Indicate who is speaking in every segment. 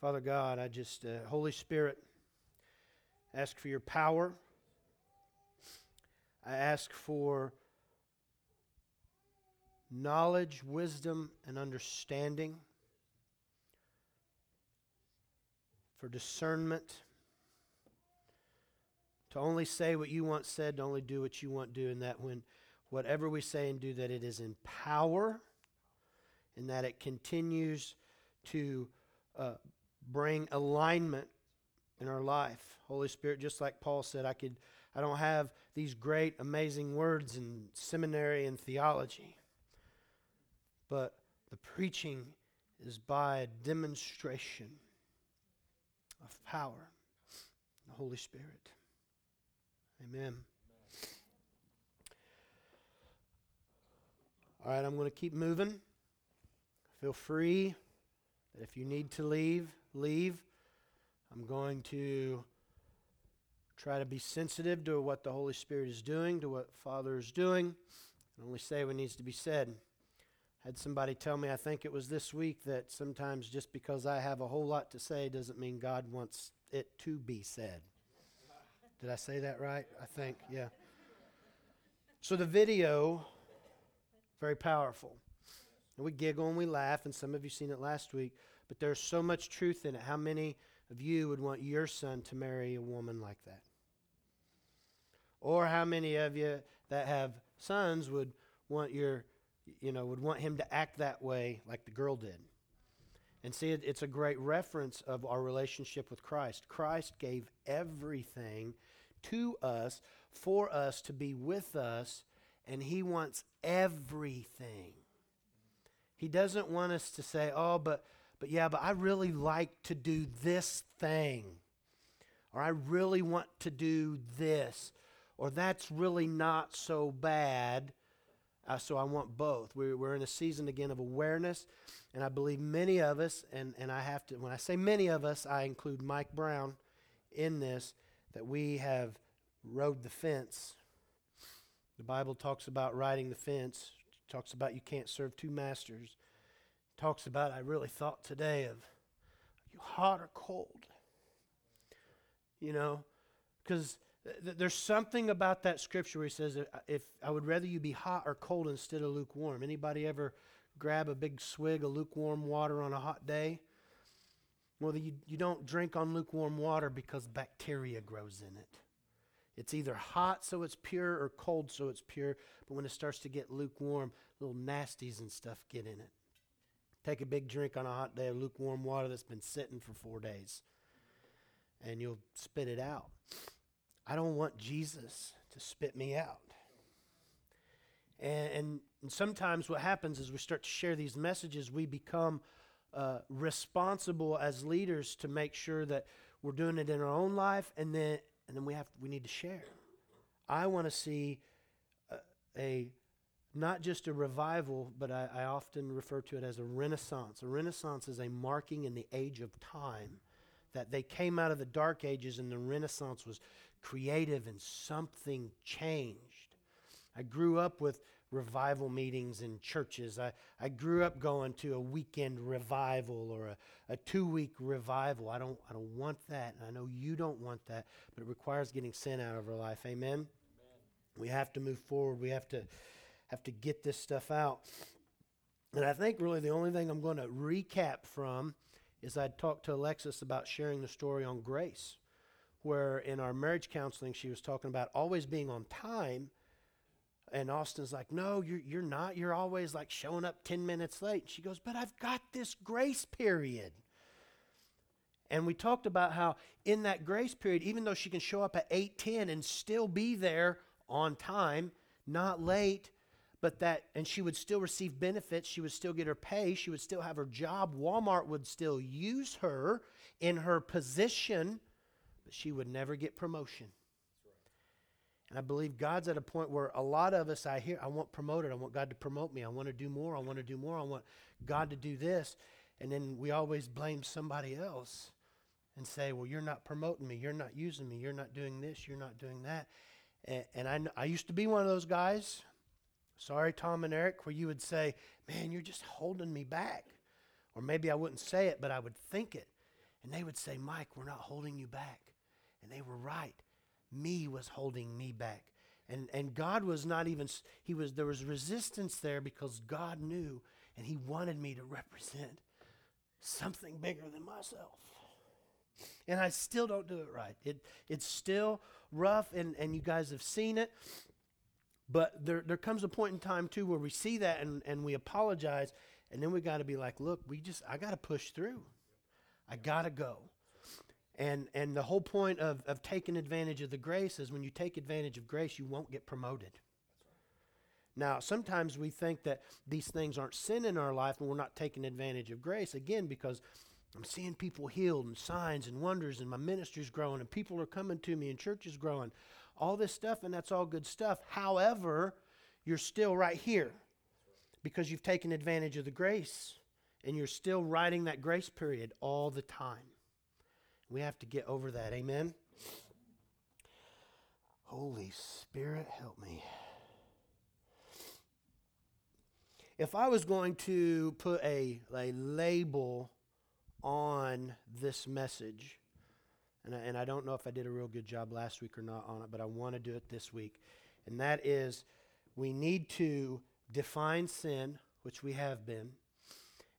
Speaker 1: Father God, I just, uh, Holy Spirit, ask for your power. I ask for knowledge, wisdom, and understanding, for discernment, to only say what you want said, to only do what you want do, and that when whatever we say and do, that it is in power, and that it continues to uh, bring alignment in our life. Holy Spirit, just like Paul said, I could I don't have these great, amazing words in seminary and theology. But the preaching is by a demonstration of power, the Holy Spirit. Amen. All right, I'm going to keep moving. Feel free that if you need to leave, leave. I'm going to try to be sensitive to what the Holy Spirit is doing, to what Father is doing, and only say what needs to be said. Had somebody tell me, I think it was this week, that sometimes just because I have a whole lot to say doesn't mean God wants it to be said. Did I say that right? I think, yeah. So the video, very powerful. And we giggle and we laugh, and some of you seen it last week, but there's so much truth in it. How many of you would want your son to marry a woman like that? Or how many of you that have sons would want your, you know, would want him to act that way like the girl did? And see, it, it's a great reference of our relationship with Christ. Christ gave everything to us for us to be with us, and he wants everything. He doesn't want us to say, oh, but, but yeah, but I really like to do this thing. Or I really want to do this or that's really not so bad. Uh, so I want both. We're, we're in a season again of awareness, and I believe many of us, and, and I have to, when I say many of us, I include Mike Brown in this, that we have rode the fence. The Bible talks about riding the fence, talks about you can't serve two masters. Talks about, I really thought today of, are you hot or cold? You know, because there's something about that scripture where he says, "If I would rather you be hot or cold instead of lukewarm." Anybody ever grab a big swig of lukewarm water on a hot day? Well, you, you don't drink on lukewarm water because bacteria grows in it. It's either hot so it's pure or cold so it's pure, but when it starts to get lukewarm, little nasties and stuff get in it. Take a big drink on a hot day of lukewarm water that's been sitting for four days, and you'll spit it out. I don't want Jesus to spit me out. And, and, and sometimes what happens is we start to share these messages, we become uh, responsible as leaders to make sure that we're doing it in our own life, and then and then we have we need to share. I want to see a, a, not just a revival, but I, I often refer to it as a renaissance. A renaissance is a marking in the age of time that they came out of the dark ages and the renaissance was creative and something changed. I grew up with revival meetings in churches. I, I grew up going to a weekend revival or a, a two week revival. I don't, I don't want that. I know you don't want that, but it requires getting sin out of our life. Amen? Amen? We have to move forward. We have to have to get this stuff out. And I think really the only thing I'm going to recap from is I talked to Alexis about sharing the story on grace where in our marriage counseling she was talking about always being on time. And austin's like no you're, you're not. You're always like showing up 10 minutes late. And she goes but i've got this grace period. And we talked about how in that grace period even though she can show up at 8.10 and still be there on time not late but that and she would still receive benefits she would still get her pay she would still have her job walmart would still use her in her position but she would never get promotion. And I believe God's at a point where a lot of us, I hear, I want promoted. I want God to promote me. I want to do more. I want to do more. I want God to do this. And then we always blame somebody else and say, well, you're not promoting me. You're not using me. You're not doing this. You're not doing that. And, and I, I used to be one of those guys. Sorry, Tom and Eric, where you would say, man, you're just holding me back. Or maybe I wouldn't say it, but I would think it. And they would say, Mike, we're not holding you back. And they were right. Me was holding me back. And, and God was not even, he was, there was resistance there because God knew and he wanted me to represent something bigger than myself. And I still don't do it right. It, it's still rough, and, and you guys have seen it. But there, there comes a point in time, too, where we see that and, and we apologize, and then we got to be like, look, we just, I got to push through. I got to go. And, and the whole point of, of taking advantage of the grace is when you take advantage of grace, you won't get promoted. Now, sometimes we think that these things aren't sin in our life and we're not taking advantage of grace, again, because I'm seeing people healed and signs and wonders, and my ministry's growing, and people are coming to me, and church is growing. All this stuff, and that's all good stuff. However, you're still right here because you've taken advantage of the grace, and you're still riding that grace period all the time. We have to get over that. Amen? Holy Spirit, help me. If I was going to put a, a label on this message, and I, and I don't know if I did a real good job last week or not on it, but I want to do it this week, and that is we need to define sin, which we have been.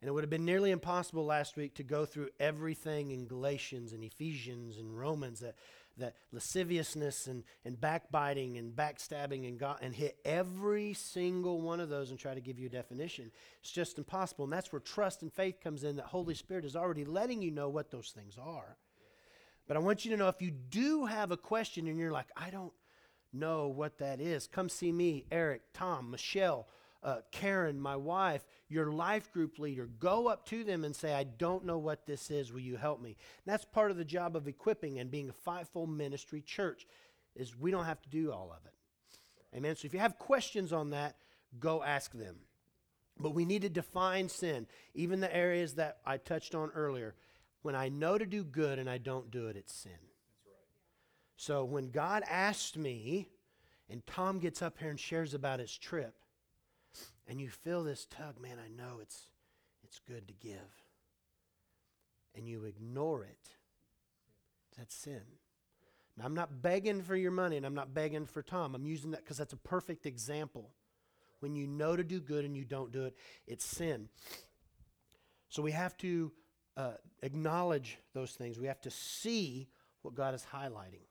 Speaker 1: And it would have been nearly impossible last week to go through everything in Galatians and Ephesians and Romans that, that lasciviousness and, and backbiting and backstabbing and, God, and hit every single one of those and try to give you a definition. It's just impossible. And that's where trust and faith comes in, that Holy Spirit is already letting you know what those things are. But I want you to know if you do have a question and you're like, I don't know what that is, come see me, Eric, Tom, Michelle uh, Karen, my wife, your life group leader, go up to them and say, I don't know what this is. Will you help me? And that's part of the job of equipping and being a fivefold ministry church is we don't have to do all of it. Amen. So if you have questions on that, go ask them. But we need to define sin, even the areas that I touched on earlier. When I know to do good and I don't do it, it's sin. Right. So when God asked me, and Tom gets up here and shares about his trip, and you feel this tug, man, I know it's, it's good to give, and you ignore it, that's sin. Now, I'm not begging for your money, and I'm not begging for Tom. I'm using that because that's a perfect example. When you know to do good and you don't do it, it's sin. So we have to uh, acknowledge those things. We have to see what God is highlighting.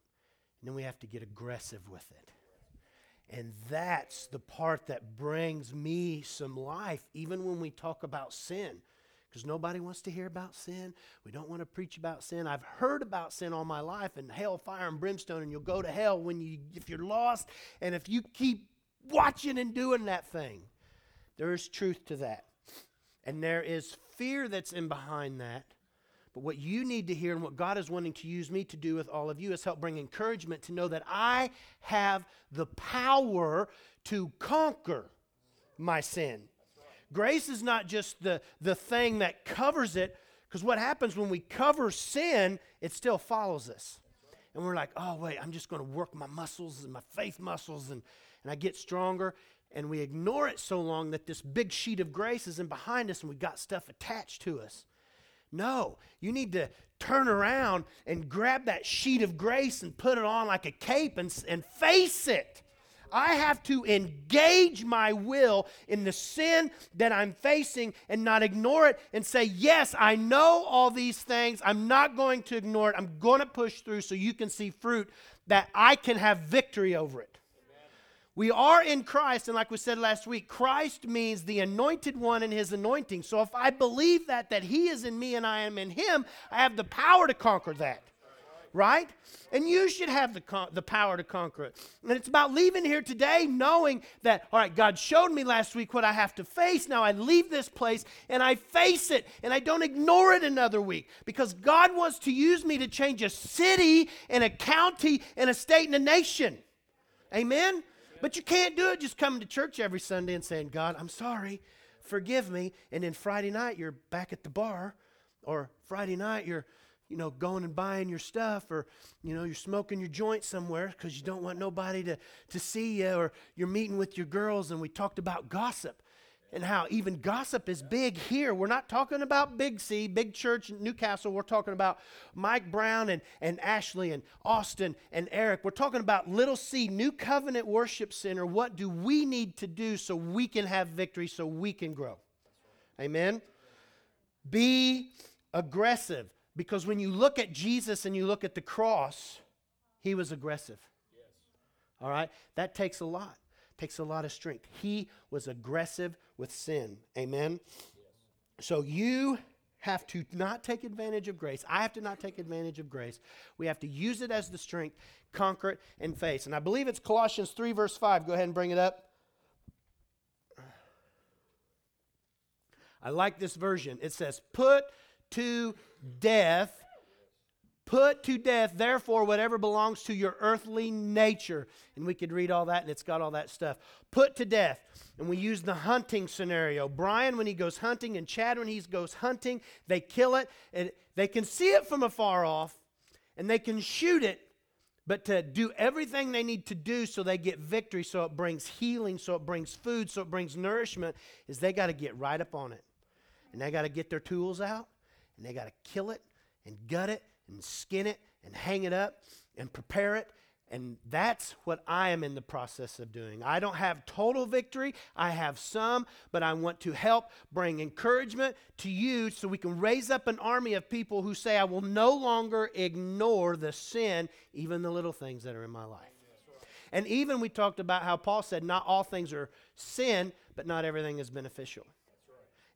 Speaker 1: And then we have to get aggressive with it. And that's the part that brings me some life, even when we talk about sin. Because nobody wants to hear about sin. We don't want to preach about sin. I've heard about sin all my life and hell, fire, and brimstone, and you'll go to hell when you if you're lost and if you keep watching and doing that thing. There is truth to that. And there is fear that's in behind that. But what you need to hear and what God is wanting to use me to do with all of you is help bring encouragement to know that I have the power to conquer my sin. Grace is not just the, the thing that covers it, because what happens when we cover sin, it still follows us. And we're like, oh, wait, I'm just going to work my muscles and my faith muscles, and, and I get stronger. And we ignore it so long that this big sheet of grace is in behind us and we got stuff attached to us. No, you need to turn around and grab that sheet of grace and put it on like a cape and, and face it. I have to engage my will in the sin that I'm facing and not ignore it and say, Yes, I know all these things. I'm not going to ignore it. I'm going to push through so you can see fruit that I can have victory over it. We are in Christ, and like we said last week, Christ means the anointed one and his anointing. So if I believe that, that he is in me and I am in him, I have the power to conquer that. Right? And you should have the, con- the power to conquer it. And it's about leaving here today knowing that, all right, God showed me last week what I have to face. Now I leave this place and I face it and I don't ignore it another week because God wants to use me to change a city and a county and a state and a nation. Amen? But you can't do it just coming to church every Sunday and saying, God, I'm sorry, forgive me. And then Friday night you're back at the bar, or Friday night you're, you know, going and buying your stuff, or, you know, you're smoking your joint somewhere because you don't want nobody to, to see you, or you're meeting with your girls and we talked about gossip. And how even gossip is big here. We're not talking about Big C, Big Church, Newcastle. We're talking about Mike Brown and, and Ashley and Austin and Eric. We're talking about Little C, New Covenant Worship Center. What do we need to do so we can have victory, so we can grow? Amen? Be aggressive. Because when you look at Jesus and you look at the cross, he was aggressive. Yes. All right? That takes a lot takes a lot of strength. He was aggressive with sin. Amen? So you have to not take advantage of grace. I have to not take advantage of grace. We have to use it as the strength, conquer it, and face. And I believe it's Colossians 3, verse 5. Go ahead and bring it up. I like this version. It says, Put to death Put to death, therefore, whatever belongs to your earthly nature. And we could read all that, and it's got all that stuff. Put to death. And we use the hunting scenario. Brian, when he goes hunting, and Chad, when he goes hunting, they kill it. And they can see it from afar off, and they can shoot it. But to do everything they need to do so they get victory, so it brings healing, so it brings food, so it brings nourishment, is they got to get right up on it. And they got to get their tools out, and they got to kill it and gut it and skin it and hang it up and prepare it. And that's what I am in the process of doing. I don't have total victory. I have some, but I want to help bring encouragement to you so we can raise up an army of people who say, I will no longer ignore the sin, even the little things that are in my life. And even we talked about how Paul said, not all things are sin, but not everything is beneficial.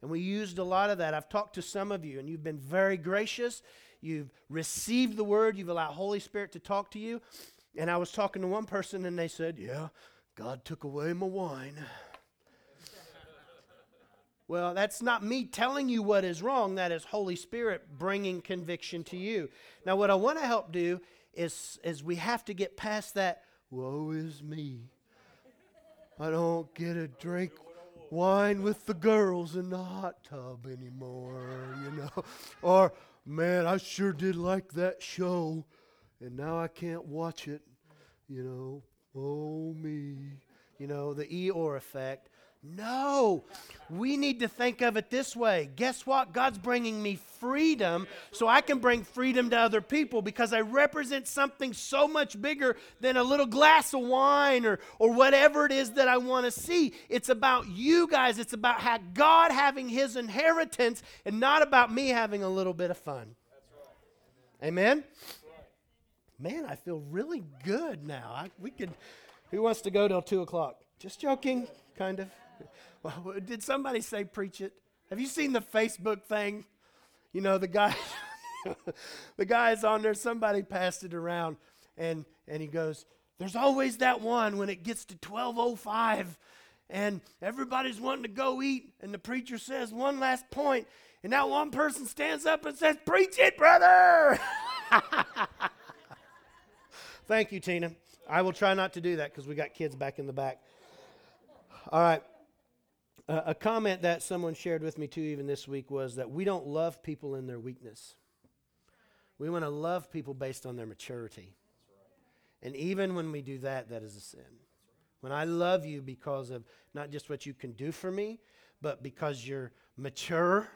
Speaker 1: And we used a lot of that. I've talked to some of you, and you've been very gracious you've received the word, you've allowed Holy Spirit to talk to you. And I was talking to one person and they said, Yeah, God took away my wine. well, that's not me telling you what is wrong. That is Holy Spirit bringing conviction to you. Now, what I want to help do is, is we have to get past that, woe is me. I don't get a drink wine with the girls in the hot tub anymore, you know. Or, man, I sure did like that show, and now I can't watch it. You know, oh me. You know, the Eeyore effect. No, we need to think of it this way. Guess what? God's bringing me freedom so I can bring freedom to other people because I represent something so much bigger than a little glass of wine or, or whatever it is that I want to see. It's about you guys, it's about how God having his inheritance and not about me having a little bit of fun. Amen? Man, I feel really good now. I, we could, who wants to go till 2 o'clock? Just joking, kind of. Well, did somebody say preach it? Have you seen the Facebook thing? You know, the guy the guy's on there, somebody passed it around and and he goes, There's always that one when it gets to 1205 and everybody's wanting to go eat, and the preacher says one last point, and that one person stands up and says, Preach it, brother. Thank you, Tina. I will try not to do that because we got kids back in the back. All right. Uh, a comment that someone shared with me too, even this week, was that we don't love people in their weakness. We want to love people based on their maturity. And even when we do that, that is a sin. When I love you because of not just what you can do for me, but because you're mature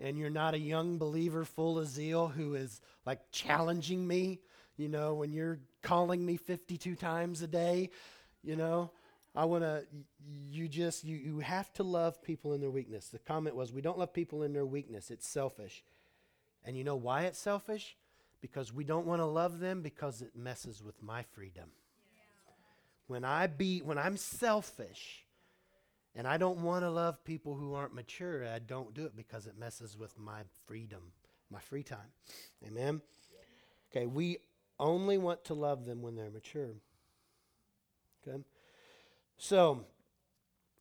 Speaker 1: and you're not a young believer full of zeal who is like challenging me, you know, when you're calling me 52 times a day, you know, I want to, you just, you, you have to love people in their weakness. The comment was, we don't love people in their weakness. It's selfish. And you know why it's selfish? Because we don't want to love them because it messes with my freedom. Yeah. When I be, when I'm selfish and I don't want to love people who aren't mature, I don't do it because it messes with my freedom, my free time. Amen? Okay, we only want to love them when they're mature. Okay? So,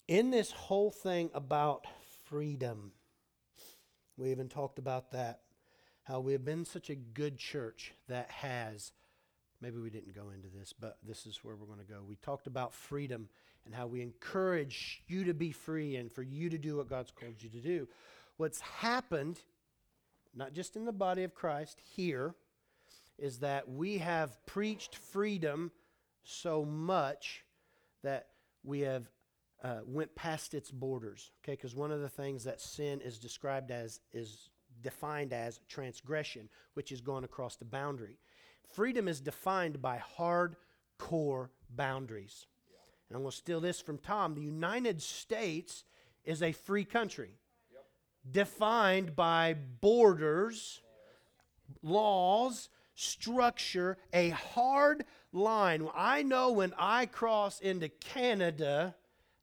Speaker 1: in this whole thing about freedom, we even talked about that. How we have been such a good church that has, maybe we didn't go into this, but this is where we're going to go. We talked about freedom and how we encourage you to be free and for you to do what God's called you to do. What's happened, not just in the body of Christ, here, is that we have preached freedom so much that we have uh, went past its borders. Okay, because one of the things that sin is described as is defined as transgression, which is going across the boundary. Freedom is defined by hardcore boundaries. And I'm going to steal this from Tom. The United States is a free country
Speaker 2: Yep.
Speaker 1: defined by borders, laws, structure, a hard line. I know when I cross into Canada,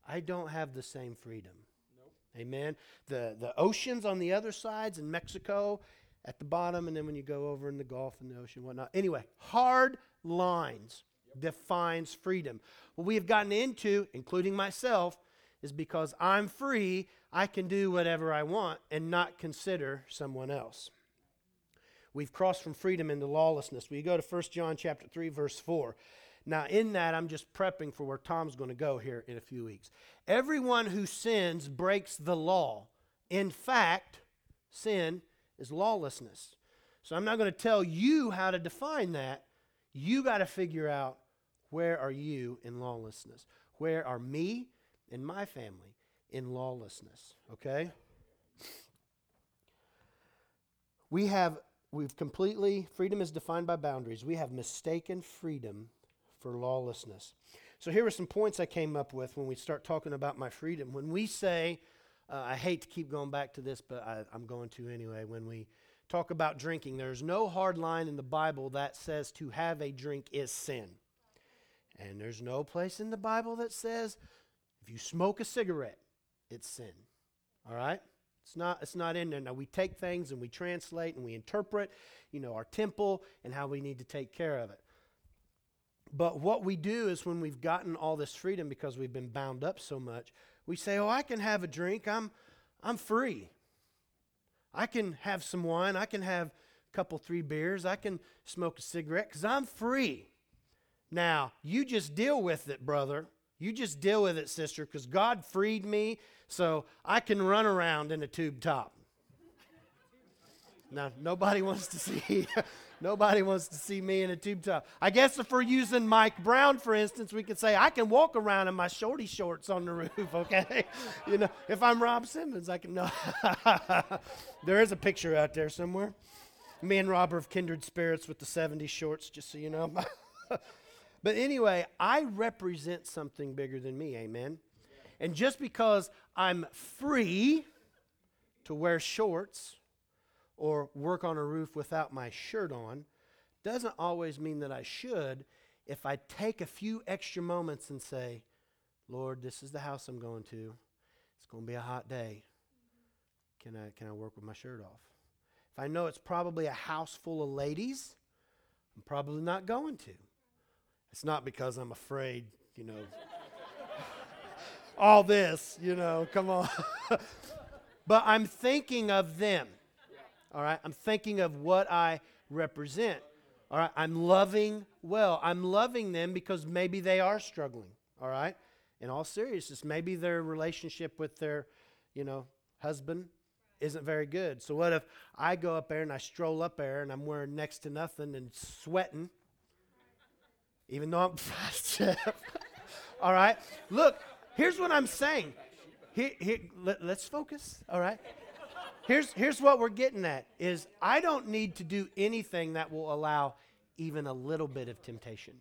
Speaker 1: I don't have the same freedom.
Speaker 2: Nope.
Speaker 1: Amen. The the oceans on the other sides in Mexico at the bottom, and then when you go over in the Gulf and the ocean, whatnot. Anyway, hard lines defines freedom. What we have gotten into, including myself, is because I'm free, I can do whatever I want and not consider someone else. We've crossed from freedom into lawlessness. We go to 1 John chapter 3 verse 4. Now in that I'm just prepping for where Tom's going to go here in a few weeks. Everyone who sins breaks the law. In fact, sin is lawlessness. So I'm not going to tell you how to define that. You got to figure out where are you in lawlessness? Where are me and my family in lawlessness? Okay? We have we've completely freedom is defined by boundaries. We have mistaken freedom for lawlessness. So here are some points I came up with when we start talking about my freedom. When we say, uh, I hate to keep going back to this, but I, I'm going to anyway. When we talk about drinking, there's no hard line in the Bible that says to have a drink is sin. And there's no place in the Bible that says if you smoke a cigarette, it's sin. All right? It's not, it's not in there. Now, we take things and we translate and we interpret, you know, our temple and how we need to take care of it. But what we do is when we've gotten all this freedom because we've been bound up so much, we say, "Oh, I can have a drink. I'm I'm free. I can have some wine. I can have a couple three beers. I can smoke a cigarette cuz I'm free." Now, you just deal with it, brother. You just deal with it, sister, cuz God freed me so I can run around in a tube top. Now, nobody wants to see nobody wants to see me in a tube top. I guess if we're using Mike Brown, for instance, we could say I can walk around in my shorty shorts on the roof. Okay, you know, if I'm Rob Simmons, I can. No, there is a picture out there somewhere. Me and Rob are of kindred spirits with the '70s shorts, just so you know. but anyway, I represent something bigger than me. Amen. And just because I'm free to wear shorts or work on a roof without my shirt on doesn't always mean that I should if I take a few extra moments and say, Lord, this is the house I'm going to. It's going to be a hot day. Can I, can I work with my shirt off? If I know it's probably a house full of ladies, I'm probably not going to. It's not because I'm afraid, you know, all this, you know, come on. but I'm thinking of them. All right? I'm thinking of what I represent. All right? I'm loving well. I'm loving them because maybe they are struggling. All right? In all seriousness, maybe their relationship with their, you know, husband isn't very good. So what if I go up there and I stroll up there and I'm wearing next to nothing and sweating, even though I'm fast All right? Look, here's what I'm saying. Let, let's focus. All right? here's, here's what we're getting at is I don't need to do anything that will allow even a little bit of temptation.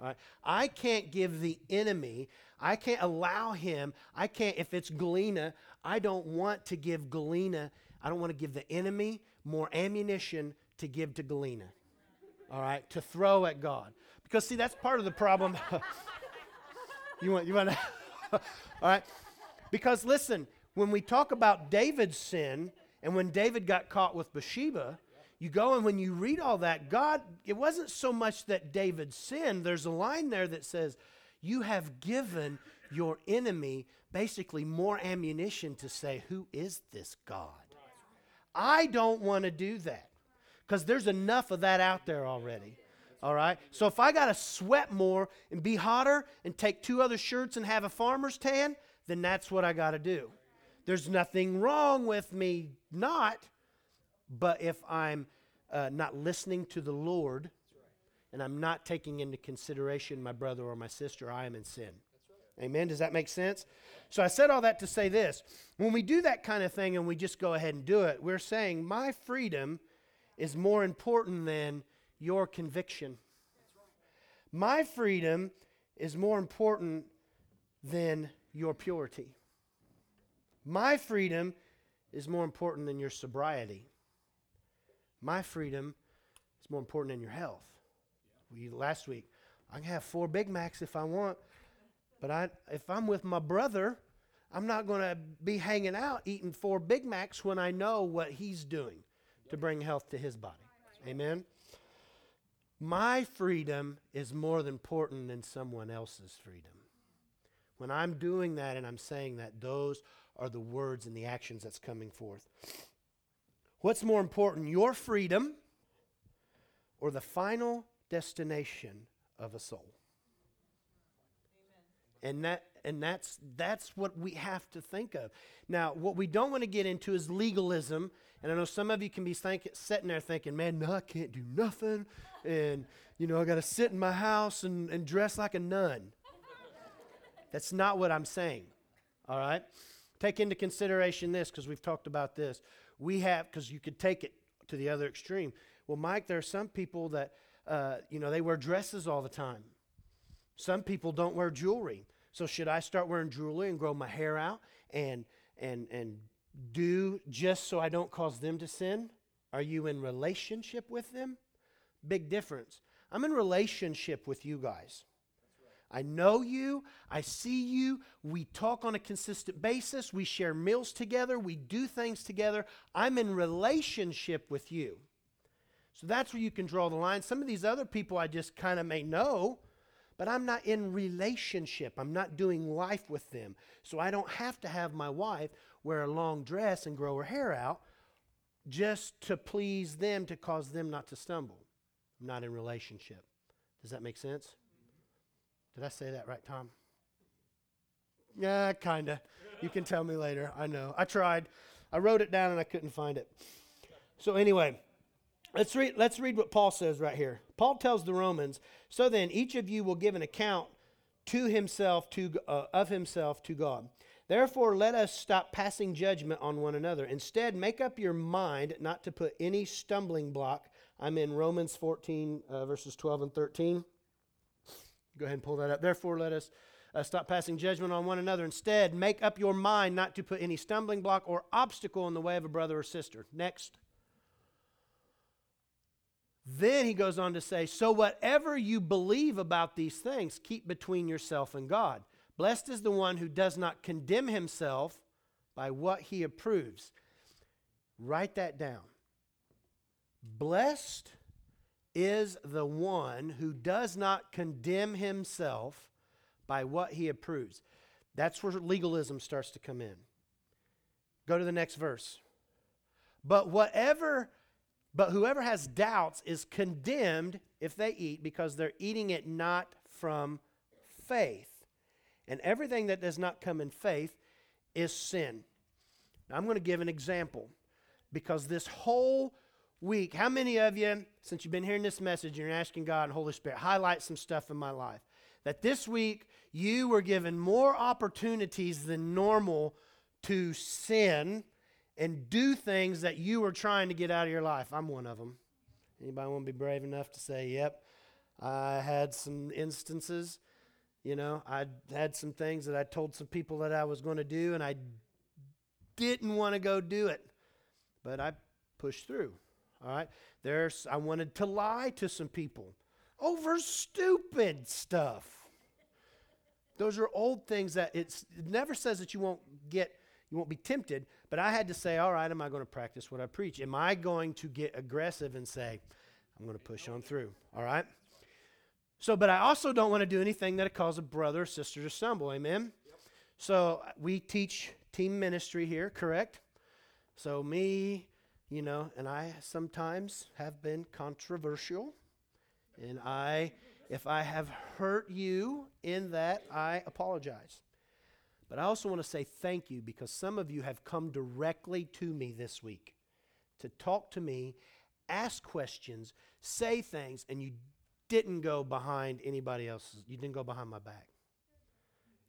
Speaker 1: All right? I can't give the enemy, I can't allow him, I can't, if it's Galena, I don't want to give Galena, I don't want to give the enemy more ammunition to give to Galena. All right? To throw at God. Because see, that's part of the problem. you want you want to All right? Because listen, when we talk about David's sin and when David got caught with Bathsheba, you go and when you read all that, God, it wasn't so much that David sinned. There's a line there that says, You have given your enemy basically more ammunition to say, Who is this God? I don't want to do that because there's enough of that out there already. All right? So if I got to sweat more and be hotter and take two other shirts and have a farmer's tan, then that's what I got to do. There's nothing wrong with me not, but if I'm uh, not listening to the Lord and I'm not taking into consideration my brother or my sister, I am in sin. Amen. Does that make sense? So I said all that to say this. When we do that kind of thing and we just go ahead and do it, we're saying my freedom is more important than your conviction. My freedom is more important than your purity. My freedom is more important than your sobriety. My freedom is more important than your health. We, last week, I can have four Big Macs if I want, but I, if I'm with my brother, I'm not going to be hanging out eating four Big Macs when I know what he's doing to bring health to his body. Amen? My freedom is more important than someone else's freedom. When I'm doing that and I'm saying that, those are the words and the actions that's coming forth. What's more important, your freedom or the final destination of a soul? Amen. And that and that's that's what we have to think of. Now, what we don't want to get into is legalism. And I know some of you can be think, sitting there thinking, "Man, no, I can't do nothing," and you know, I got to sit in my house and, and dress like a nun. that's not what I'm saying. All right. Take into consideration this because we've talked about this. We have, because you could take it to the other extreme. Well, Mike, there are some people that, uh, you know, they wear dresses all the time. Some people don't wear jewelry. So should I start wearing jewelry and grow my hair out and and and do just so I don't cause them to sin? Are you in relationship with them? Big difference. I'm in relationship with you guys. I know you. I see you. We talk on a consistent basis. We share meals together. We do things together. I'm in relationship with you. So that's where you can draw the line. Some of these other people I just kind of may know, but I'm not in relationship. I'm not doing life with them. So I don't have to have my wife wear a long dress and grow her hair out just to please them, to cause them not to stumble. I'm not in relationship. Does that make sense? Did I say that right, Tom? Yeah, kind of. You can tell me later. I know. I tried. I wrote it down and I couldn't find it. So anyway, let's read let's read what Paul says right here. Paul tells the Romans, "So then each of you will give an account to himself to uh, of himself to God. Therefore let us stop passing judgment on one another. Instead, make up your mind not to put any stumbling block. I'm in Romans 14 uh, verses 12 and 13. Go ahead and pull that up. Therefore, let us uh, stop passing judgment on one another. Instead, make up your mind not to put any stumbling block or obstacle in the way of a brother or sister. Next. Then he goes on to say, So whatever you believe about these things, keep between yourself and God. Blessed is the one who does not condemn himself by what he approves. Write that down. Blessed is the one who does not condemn himself by what he approves. That's where legalism starts to come in. Go to the next verse. But whatever but whoever has doubts is condemned if they eat because they're eating it not from faith. And everything that does not come in faith is sin. Now, I'm going to give an example because this whole week, how many of you, since you've been hearing this message, you're asking God and Holy Spirit, highlight some stuff in my life? That this week you were given more opportunities than normal to sin and do things that you were trying to get out of your life. I'm one of them. Anybody want to be brave enough to say, yep, I had some instances. You know, I had some things that I told some people that I was going to do, and I didn't want to go do it. But I pushed through. All right. There's I wanted to lie to some people over stupid stuff. Those are old things that it never says that you won't get you won't be tempted, but I had to say, all right, am I going to practice what I preach? Am I going to get aggressive and say, I'm going to push on through? All right? So, but I also don't want to do anything that cause a brother or sister to stumble. Amen? Yep. So we teach team ministry here, correct? So me, you know, and I sometimes have been controversial. And I, if I have hurt you in that, I apologize. But I also want to say thank you because some of you have come directly to me this week to talk to me, ask questions, say things, and you didn't go behind anybody else's. You didn't go behind my back.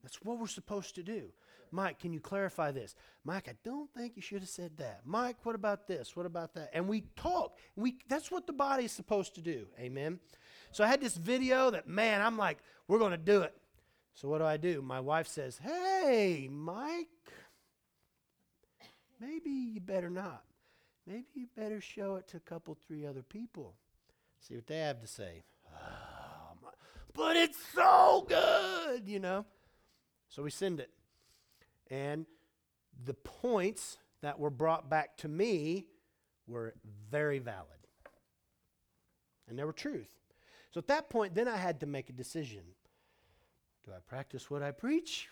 Speaker 1: That's what we're supposed to do. Mike, can you clarify this? Mike, I don't think you should have said that. Mike, what about this? What about that? And we talk. We that's what the body is supposed to do. Amen. So I had this video that man, I'm like, we're going to do it. So what do I do? My wife says, "Hey, Mike, maybe you better not. Maybe you better show it to a couple, three other people. See what they have to say." Oh, but it's so good, you know. So we send it. And the points that were brought back to me were very valid. And they were truth. So at that point, then I had to make a decision. Do I practice what I preach?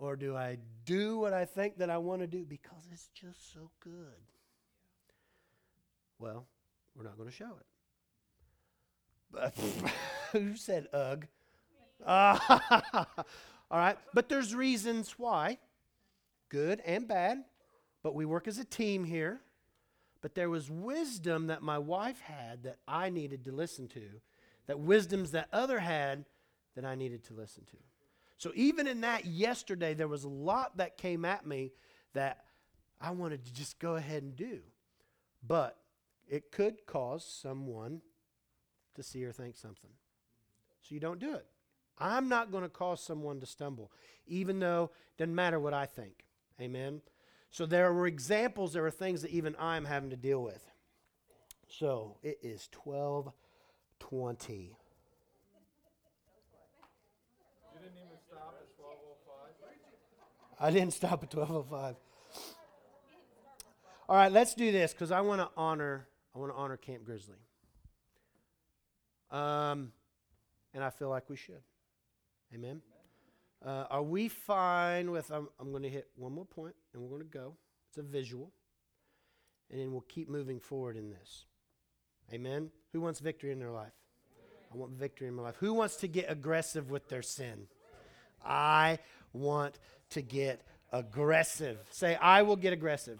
Speaker 1: Or do I do what I think that I want to do because it's just so good? Well, we're not going to show it. Who said ugh? Ah, all right. But there's reasons why good and bad, but we work as a team here. But there was wisdom that my wife had that I needed to listen to, that wisdoms that other had that I needed to listen to. So even in that yesterday, there was a lot that came at me that I wanted to just go ahead and do. But it could cause someone to see or think something. So you don't do it. I'm not going to cause someone to stumble, even though it doesn't matter what I think. Amen. So there were examples, there are things that even I'm having to deal with. So it is 1220.
Speaker 2: You didn't even stop at twelve oh five?
Speaker 1: I didn't stop at 1205. All right, let's do this because I want to honor I want to honor Camp Grizzly. Um, and I feel like we should. Amen. Uh, are we fine with? I'm, I'm going to hit one more point and we're going to go. It's a visual, and then we'll keep moving forward in this. Amen. Who wants victory in their life? I want victory in my life. Who wants to get aggressive with their sin? I want to get aggressive. Say, I will get aggressive.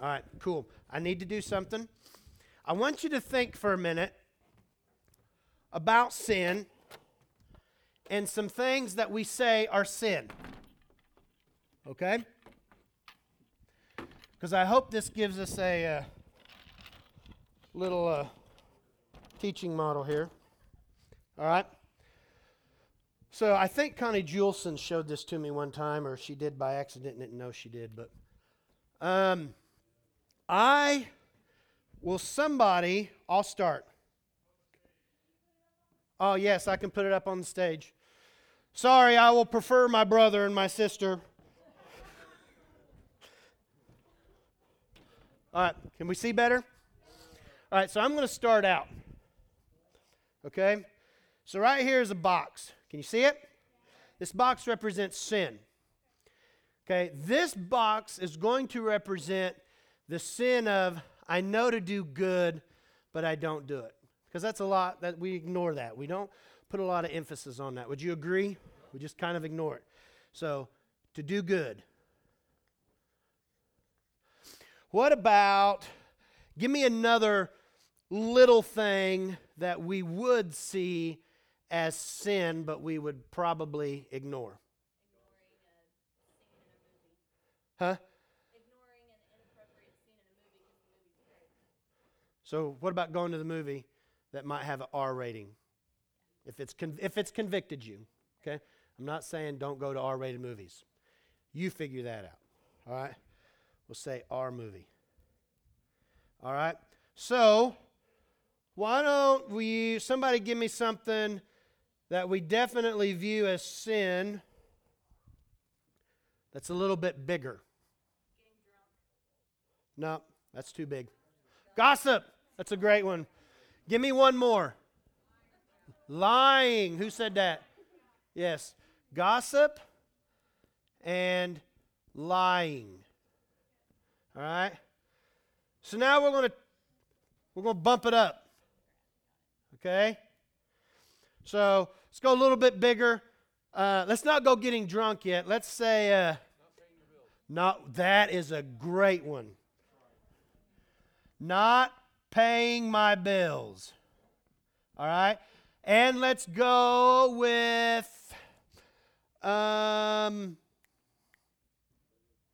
Speaker 1: All right, cool. I need to do something. I want you to think for a minute about sin and some things that we say are sin. Okay? Because I hope this gives us a uh, little uh, teaching model here. All right? So I think Connie Juleson showed this to me one time, or she did by accident, didn't know she did. But um, I will somebody. I'll start. Oh yes, I can put it up on the stage. Sorry, I will prefer my brother and my sister. All right, can we see better? All right, so I'm going to start out. Okay? So right here is a box. Can you see it? This box represents sin. Okay, this box is going to represent the sin of I know to do good, but I don't do it. Because that's a lot that we ignore that. We don't put a lot of emphasis on that. Would you agree? We just kind of ignore it. So, to do good. What about give me another little thing that we would see as sin, but we would probably ignore? Huh?
Speaker 3: ignoring an inappropriate scene in a movie because the movie's great.
Speaker 1: So, what about going to the movie that might have an R rating? If it's if it's convicted you, okay. I'm not saying don't go to R-rated movies. You figure that out. All right. We'll say R movie. All right. So, why don't we? Somebody give me something that we definitely view as sin. That's a little bit bigger. No, that's too big. Gossip. That's a great one. Give me one more. Lying. Who said that? Yes. Gossip and lying. All right? So now we're going to we're going to bump it up. Okay? So, let's go a little bit bigger. Uh, let's not go getting drunk yet. Let's say uh, not that is a great one. Not paying my bills. All right? And let's go with Um,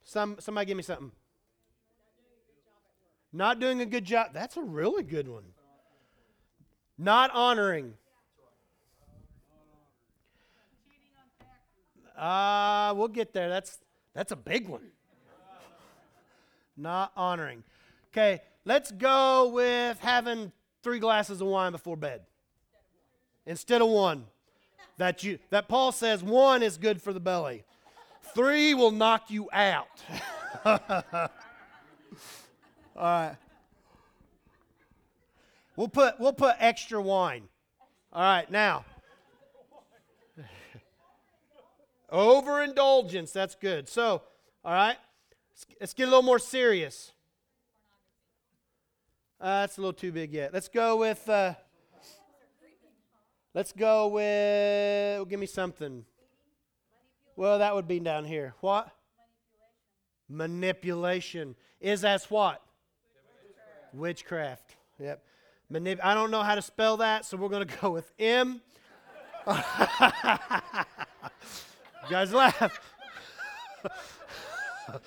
Speaker 1: some somebody give me something. Not doing a good job. That's a really good one. Not honoring. Uh, we'll get there. That's that's a big one. Not honoring. Okay, let's go with having three glasses of wine before bed instead of one. That you that Paul says one is good for the belly. Three will knock you out. All right. We'll put we'll put extra wine. All right, now. Overindulgence, that's good. So, all right, let's, let's get a little more serious. Uh, that's a little too big yet. Let's go with. Uh, let's go with. Give me something. Well, that would be down here. What? Manipulation. Is as what? Witchcraft. Yep. Manip- I don't know how to spell that, so we're going to go with M. you guys laugh.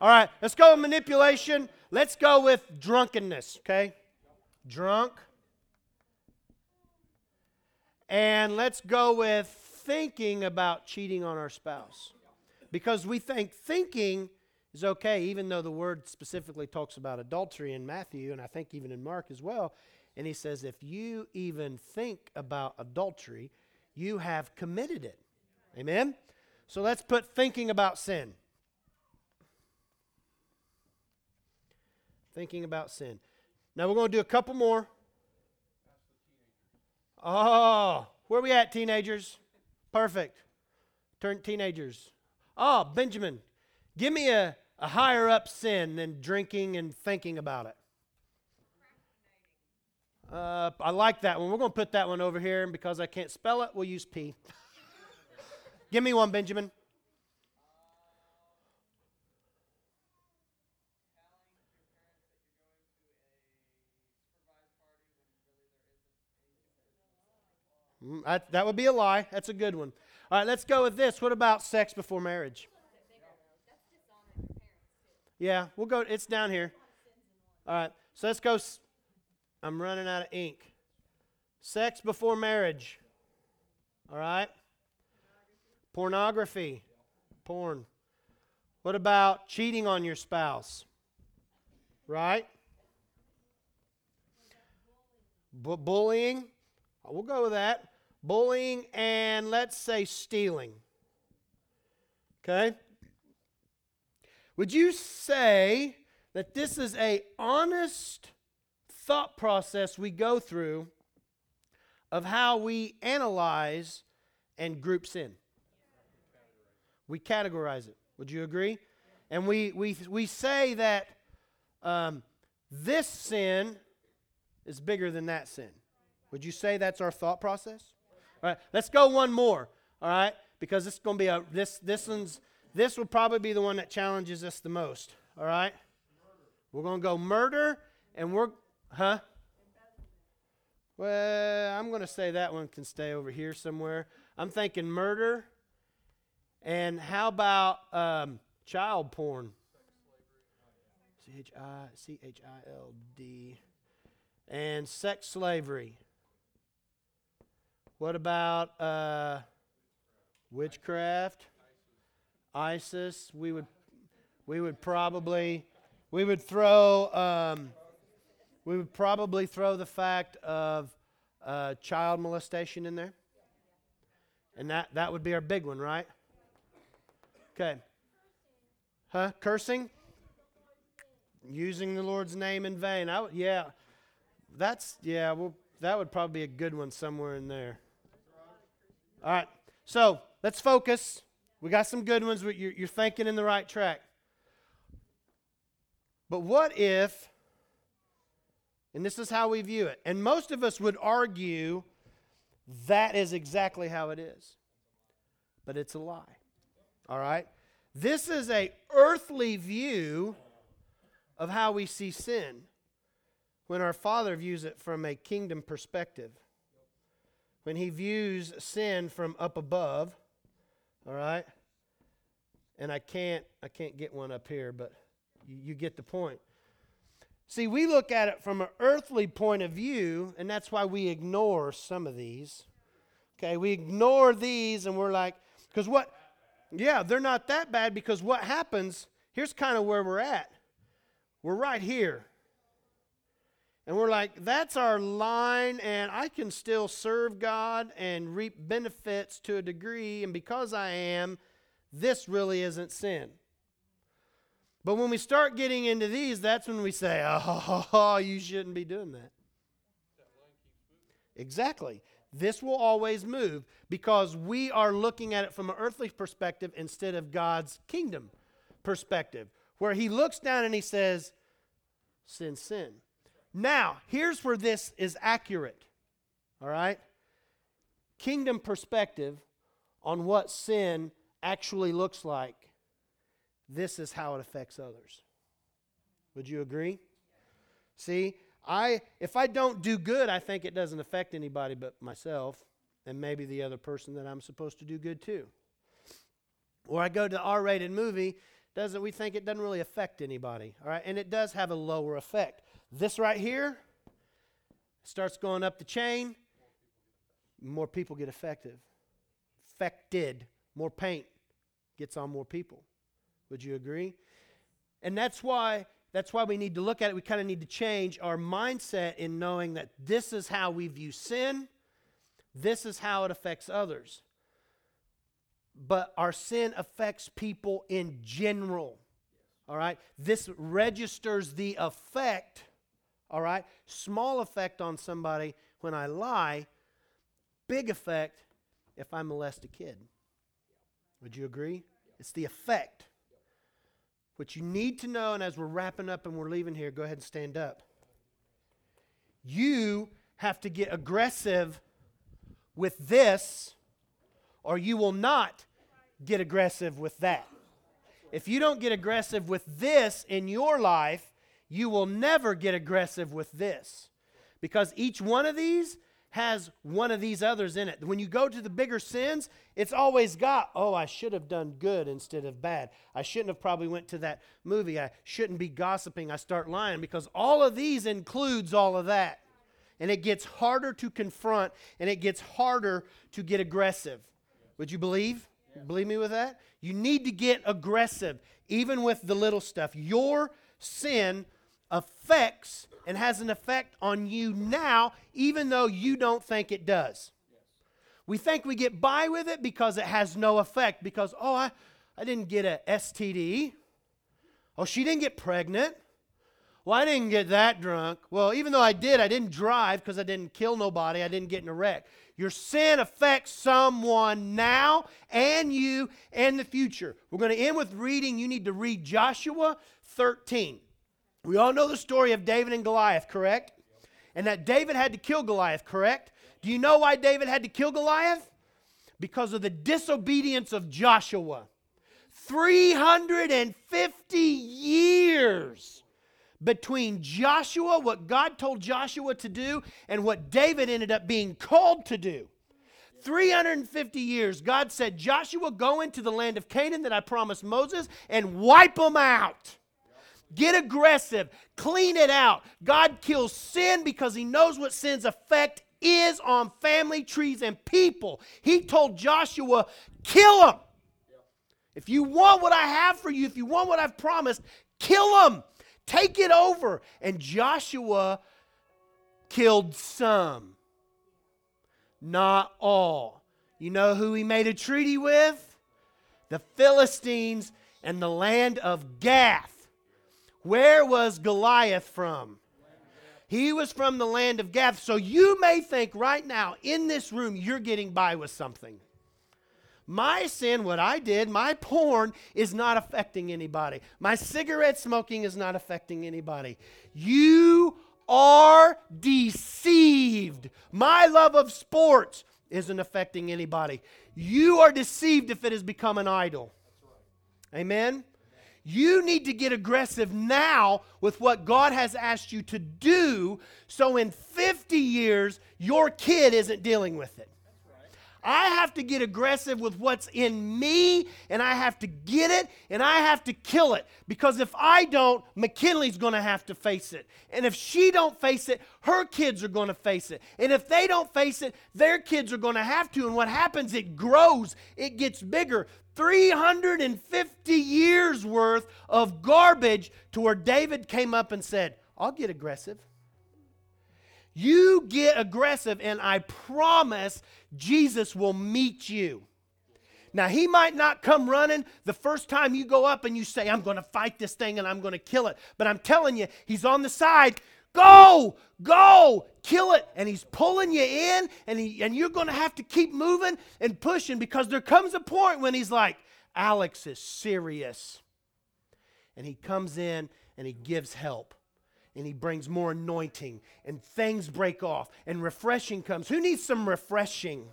Speaker 1: All right, let's go with manipulation. Let's go with drunkenness, okay? Drunk. And let's go with thinking about cheating on our spouse. Because we think thinking is okay, even though the word specifically talks about adultery in Matthew, and I think even in Mark as well. And he says, if you even think about adultery, you have committed it. Amen? So let's put thinking about sin. Thinking about sin. Now we're going to do a couple more. Oh, where are we at, teenagers? Perfect. Turn teenagers. Oh, Benjamin, give me a, a higher up sin than drinking and thinking about it. Uh, I like that one. We're going to put that one over here, and because I can't spell it, we'll use P. Give me one, Benjamin. That, that would be a lie. That's a good one. All right, let's go with this. What about sex before marriage? Yeah, we'll go. It's down here. All right, so let's go. I'm running out of ink. Sex before marriage. All right. Pornography. Porn. What about cheating on your spouse? Right? Bu- bullying. We'll go with that. Bullying and let's say stealing. Okay? Would you say that this is a honest thought process we go through of how we analyze and group sin? We categorize it. Would you agree? And we, we, we say that um, this sin is bigger than that sin. Would you say that's our thought process? All right, let's go one more. All right, because this is going to be a this this one's this will probably be the one that challenges us the most. All right, we're going to go murder, and we're huh. Well, I'm going to say that one can stay over here somewhere. I'm thinking murder, and how about um, child porn? C H I C H I L D, and sex slavery. What about uh, witchcraft? ISIS. We would, we would probably, we would throw, um, we would probably throw the fact of uh, child molestation in there, and that that would be our big one, right? Okay. Huh? Cursing. Using the Lord's name in vain. I w- yeah, that's yeah. Well, that would probably be a good one somewhere in there. All right. So let's focus. We got some good ones. but You're, you're thinking in the right track. But what if, and this is how we view it, and most of us would argue that is exactly how it is, but it's a lie. All right? This is a earthly view of how we see sin when our Father views it from a kingdom perspective when he views sin from up above, All right? And I can't I can't get one up here, but you, you get the point. See, we look at it from an earthly point of view, and that's why we ignore some of these. Okay, we ignore these and we're like, because what, yeah, they're not that bad because what happens, here's kind of where we're at. We're right here. And we're like, that's our line, and I can still serve God and reap benefits to a degree, and because I am, this really isn't sin. But when we start getting into these, that's when we say, oh, you shouldn't be doing that. Exactly. This will always move because we are looking at it from an earthly perspective instead of God's kingdom perspective, where He looks down and He says, sin, sin. Now, here's where this is accurate. All right? Kingdom perspective on what sin actually looks like this is how it affects others. Would you agree? See, I if I don't do good, I think it doesn't affect anybody but myself and maybe the other person that I'm supposed to do good to. Or I go to R-rated movie, doesn't we think it doesn't really affect anybody, all right? And it does have a lower effect. This right here starts going up the chain, more people get affected. Affected, more paint gets on more people. Would you agree? And that's why that's why we need to look at it. We kind of need to change our mindset in knowing that this is how we view sin. This is how it affects others. But our sin affects people in general. All right? This registers the effect, all right? Small effect on somebody when I lie, big effect if I molest a kid. Would you agree? It's the effect. What you need to know, and as we're wrapping up and we're leaving here, go ahead and stand up. You have to get aggressive with this, or you will not get aggressive with that. If you don't get aggressive with this in your life, you will never get aggressive with this. Because each one of these has one of these others in it. When you go to the bigger sins, it's always got, oh, I should have done good instead of bad. I shouldn't have probably went to that movie. I shouldn't be gossiping. I start lying because all of these includes all of that. And it gets harder to confront and it gets harder to get aggressive. Would you believe? Yeah. Believe me with that? You need to get aggressive even with the little stuff. Your sin affects and has an effect on you now, even though you don't think it does. We think we get by with it because it has no effect, because, oh, I, I didn't get a STD. Oh, she didn't get pregnant. Well, I didn't get that drunk. Well, even though I did, I didn't drive because I didn't kill nobody. I didn't get in a wreck. Your sin affects someone now and you and the future. We're going to end with reading. You need to read Joshua 13. We all know the story of David and Goliath, correct? And that David had to kill Goliath, correct? Do you know why David had to kill Goliath? Because of the disobedience of Joshua. 350 years between Joshua, what God told Joshua to do, and what David ended up being called to do. 350 years, God said, Joshua, go into the land of Canaan that I promised Moses and wipe them out. Get aggressive. Clean it out. God kills sin because he knows what sin's effect is on family trees and people. He told Joshua, kill them. If you want what I have for you, if you want what I've promised, kill them. Take it over. And Joshua killed some, not all. You know who he made a treaty with? The Philistines and the land of Gath. Where was Goliath from? He was from the land of Gath. So you may think right now in this room you're getting by with something. My sin, what I did, my porn is not affecting anybody. My cigarette smoking is not affecting anybody. You are deceived. My love of sports isn't affecting anybody. You are deceived if it has become an idol. Amen? You need to get aggressive now with what God has asked you to do so in 50 years your kid isn't dealing with it. I have to get aggressive with what's in me, and I have to get it, and I have to kill it. Because if I don't, McKinley's going to have to face it. And if she don't face it, her kids are going to face it. And if they don't face it, their kids are going to have to. And what happens? It grows, it gets bigger. 350 years worth of garbage to where David came up and said, I'll get aggressive. You get aggressive, and I promise Jesus will meet you. Now, he might not come running the first time you go up and you say, I'm going to fight this thing and I'm going to kill it. But I'm telling you, he's on the side. Go, go, kill it. And he's pulling you in, and, he, and you're going to have to keep moving and pushing because there comes a point when he's like, Alex is serious. And he comes in and he gives help and he brings more anointing and things break off and refreshing comes. Who needs some refreshing?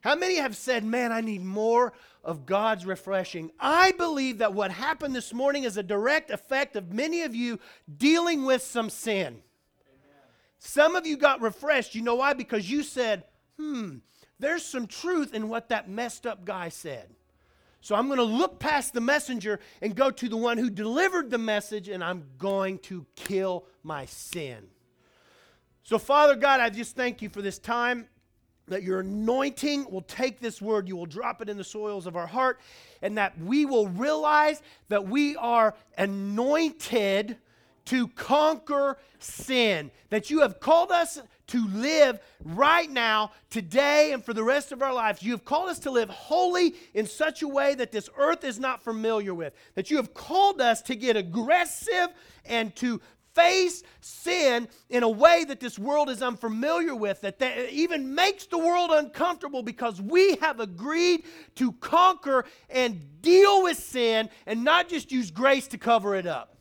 Speaker 1: How many have said, Man, I need more of God's refreshing? I believe that what happened this morning is a direct effect of many of you dealing with some sin. Some of you got refreshed. You know why? Because you said, Hmm, there's some truth in what that messed up guy said. So I'm going to look past the messenger and go to the one who delivered the message, and I'm going to kill my sin. So, Father God, I just thank you for this time that your anointing will take this word, you will drop it in the soils of our heart, and that we will realize that we are anointed to conquer sin. That you have called us to live right now, today, and for the rest of our lives. You have called us to live holy in such a way that this earth is not familiar with. That you have called us to get aggressive and to face sin in a way that this world is unfamiliar with, that, that even makes the world uncomfortable because we have agreed to conquer and deal with sin and not just use grace to cover it up.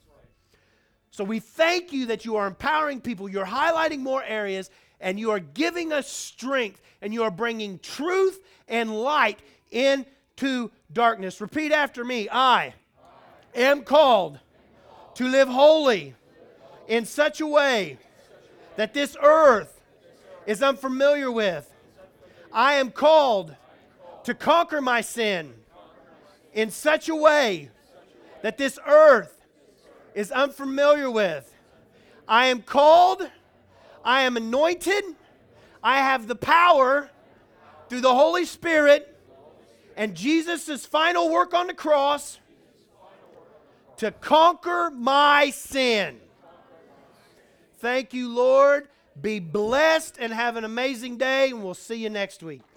Speaker 1: So we thank you that you are empowering people, you're highlighting more areas, and you are giving us strength, and you are bringing truth and light into darkness. Repeat after me I, am called to live holy in such a way that this earth is unfamiliar with. I am called to conquer my sin in such a way that this earth is unfamiliar with. I am called, I am anointed, I have the power through the Holy Spirit and Jesus' final work on the cross to conquer my sin. Thank you, Lord. Be blessed and have an amazing day, and we'll see you next week.